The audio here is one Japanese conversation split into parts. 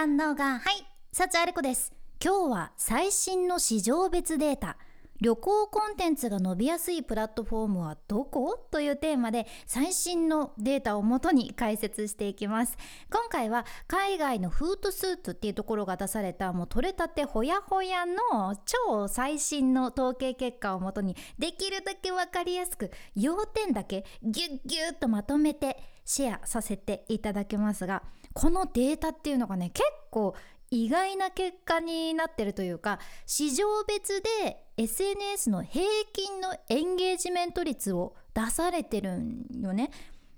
堪能がはい幸あれ子です。今日は最新の市場別データ。旅行コンテンツが伸びやすいプラットフォームはどこ？というテーマで最新のデータをもとに解説していきます。今回は海外のフードスーツっていうところが出されたもう取れたてほやほやの超最新の統計結果をもとにできるだけ分かりやすく要点だけギュッギュッとまとめてシェアさせていただきますがこのデータっていうのがね結構意外な結果になってるというか市場別で SNS の平均のエンゲージメント率を出されてるんよね。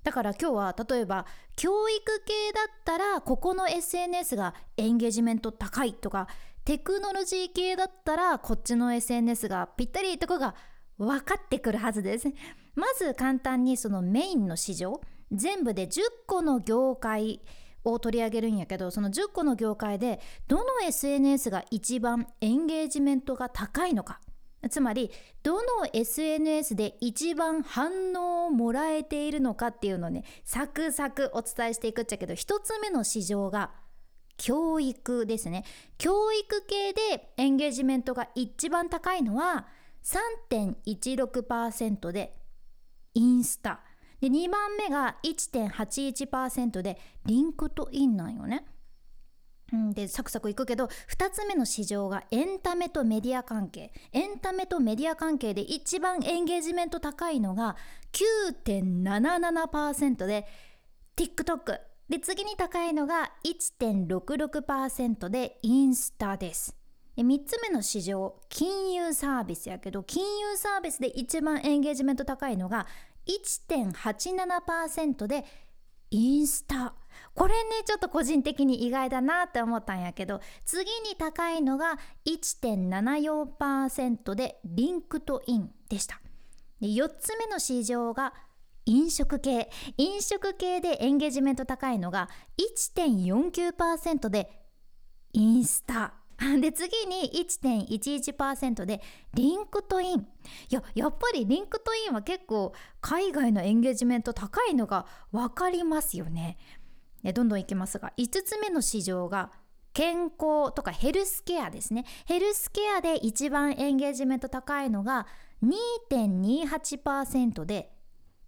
だから今日は例えば教育系だったらここの SNS がエンゲージメント高いとかテクノロジー系だったらこっちの SNS がぴったりとかが分かってくるはずです。まず簡単にそのメインの市場全部で10個の業界を取り上げるんやけどその10個の業界でどの SNS が一番エンゲージメントが高いのか。つまりどの SNS で一番反応をもらえているのかっていうのをねサクサクお伝えしていくっちゃけど1つ目の市場が教育ですね。教育系でエンゲージメントが一番高いのは3.16%でインスタ。で2番目が1.81%でリンクトインなんよね。でサクサクいくけど2つ目の市場がエンタメとメディア関係。エンタメとメディア関係で一番エンゲージメント高いのが9.77%で TikTok で次に高いのが1.66%でインスタです。で3つ目の市場金融サービスやけど金融サービスで一番エンゲージメント高いのが1.87%でインスタ。これねちょっと個人的に意外だなって思ったんやけど次に高いのが1.74%でリンクトインでした。で4つ目の市場が飲食系。飲食系でエンゲージメント高いのが1.49%でインスタ。で次に1.11%でリンクトイン。いややっぱりリンクトインは結構海外のエンゲージメント高いのが分かりますよね。どんどんいきますが5つ目の市場が健康とかヘルスケアですね。ヘルスケアで一番エンゲージメント高いのが2.28%で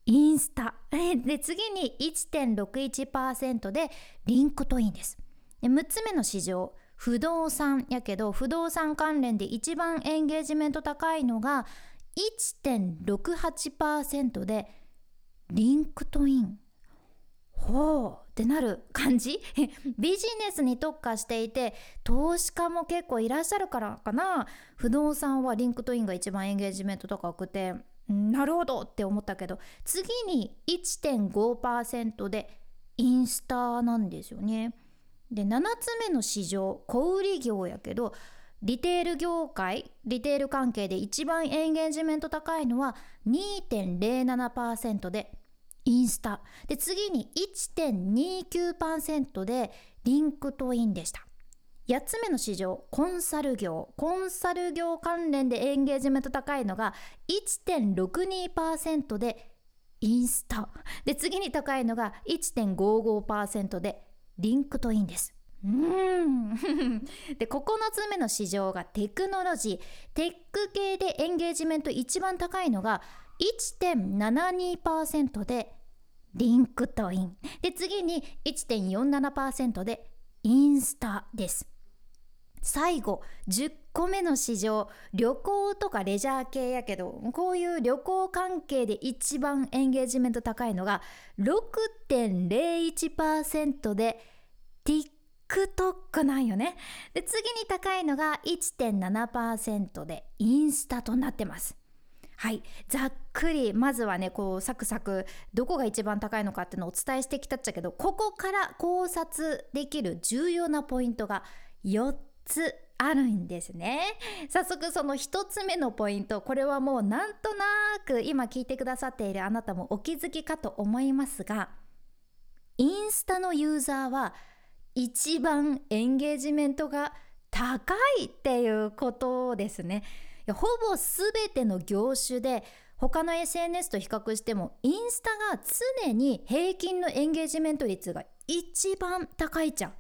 インスタ。で次に1.61%でリンクトインです。で6つ目の市場不動産やけど不動産関連で一番エンゲージメント高いのが1.68%でリンクトイン。ほうってなる感じ？ビジネスに特化していて投資家も結構いらっしゃるからかな。不動産はリンクトインが一番エンゲージメント高くてなるほどって思ったけど次に1.5%でインスタなんですよね。で7つ目の市場小売業やけどリテール業界リテール関係で一番エンゲージメント高いのは2.07%でインスタ。で次に1.29%でリンクトインでした。8つ目の市場コンサル業。コンサル業関連でエンゲージメント高いのが1.62%でインスタ。で次に高いのが1.55%でリンクトインです。うん。で9つ目の市場がテクノロジー。テック系でエンゲージメント一番高いのが1.72%でリンクトイン。で次に1.47%でインスタです。最後10個目の市場旅行とかレジャー系やけどこういう旅行関係で一番エンゲージメント高いのが6.01%で TikTok なんよね。で次に高いのが1.7%でインスタとなってます。はい。ざっくりまずはねこうサクサクどこが一番高いのかっていうのをお伝えしてきたっちゃけどここから考察できる重要なポイントが4つあるんですね。早速その1つ目のポイントこれはもうなんとなく今聞いてくださっているあなたもお気づきかと思いますがインスタのユーザーは一番エンゲージメントが高いっていうことですね。ほぼ全ての業種で他の SNS と比較してもインスタが常に平均のエンゲージメント率が一番高いじゃん。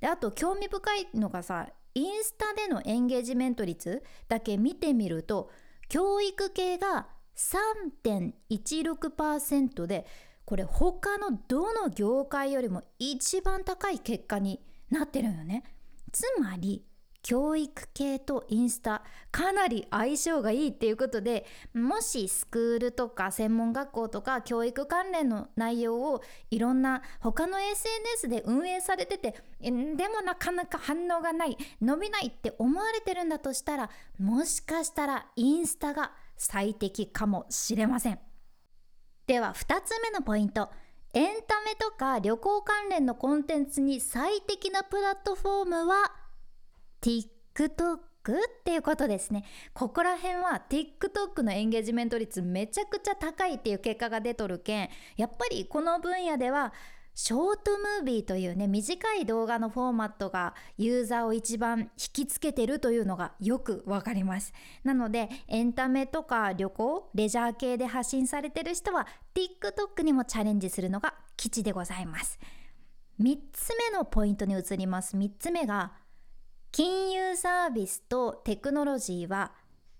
であと興味深いのがさインスタでのエンゲージメント率だけ見てみると教育系が3.16%でこれ他のどの業界よりも一番高い結果になってるよねつまり教育系とインスタかなり相性がいいっていうことでもしスクールとか専門学校とか教育関連の内容をいろんな他の SNS で運営されててでもなかなか反応がない伸びないって思われてるんだとしたらもしかしたらインスタが最適かもしれません。では2つ目のポイント。エンタメとか旅行関連のコンテンツに最適なプラットフォームは TikTok っていうことですね。ここら辺は TikTok のエンゲージメント率めちゃくちゃ高いっていう結果が出とるけんやっぱりこの分野ではショートムービーというね短い動画のフォーマットがユーザーを一番引きつけてるというのがよくわかります。なのでエンタメとか旅行レジャー系で発信されてる人は TikTok にもチャレンジするのが基地でございます3つ目のポイントに移ります3つ目が金融サービスとテクノロジーは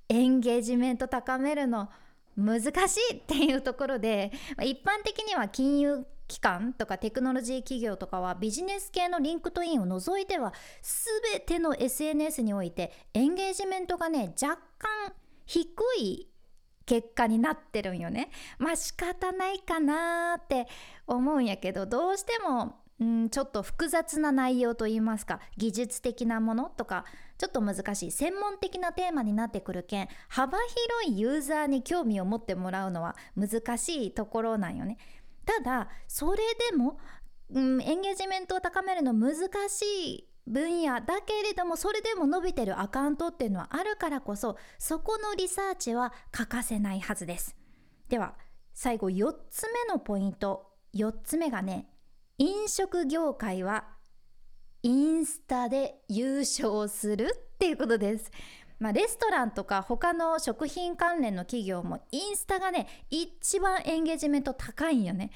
エンゲージメント高めるの難しいっていうところで一般的には金融機関とかテクノロジー企業とかはビジネス系のリンクトインを除いては全ての SNS においてエンゲージメントがね若干低い結果になってるんよね。まあ仕方ないかなって思うんやけどどうしてもうんちょっと複雑な内容といいますか技術的なものとかちょっと難しい専門的なテーマになってくるけん幅広いユーザーに興味を持ってもらうのは難しいところなんよね。ただそれでも、うん、エンゲージメントを高めるの難しい分野だけれどもそれでも伸びてるアカウントっていうのはあるからこそそこのリサーチは欠かせないはずですでは最後4つ目のポイント4つ目がね飲食業界はインスタで優勝するっていうことですまあ、レストランとか他の食品関連の企業もインスタがね一番エンゲージメント高いんよね。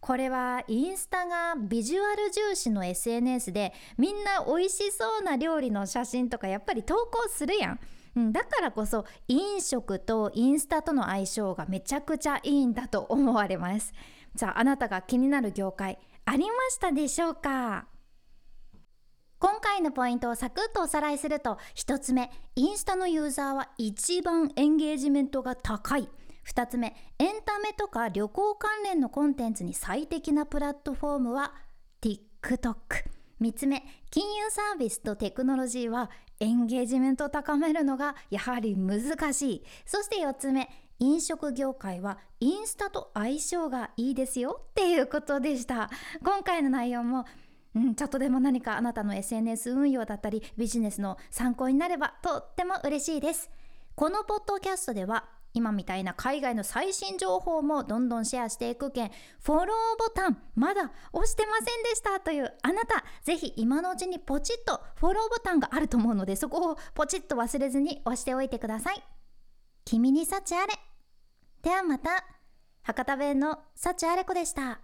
これはインスタがビジュアル重視の SNS でみんな美味しそうな料理の写真とかやっぱり投稿するやん。うん、だからこそ飲食とインスタとの相性がめちゃくちゃいいんだと思われます。じゃああなたが気になる業界ありましたでしょうか？今回のポイントをサクッとおさらいすると1つ目インスタのユーザーは一番エンゲージメントが高い。2つ目エンタメとか旅行関連のコンテンツに最適なプラットフォームは TikTok 3つ目金融サービスとテクノロジーはエンゲージメントを高めるのがやはり難しい。そして4つ目飲食業界はインスタと相性がいいですよっていうことでした。今回の内容もうん、ちょっとでも何かあなたの SNS 運用だったりビジネスの参考になればとっても嬉しいです。このポッドキャストでは今みたいな海外の最新情報もどんどんシェアしていくけんフォローボタンまだ押してませんでしたというあなたぜひ今のうちにポチッとフォローボタンがあると思うのでそこをポチッと忘れずに押しておいてください。君に幸あれ。ではまた。博多弁の幸あれ子でした。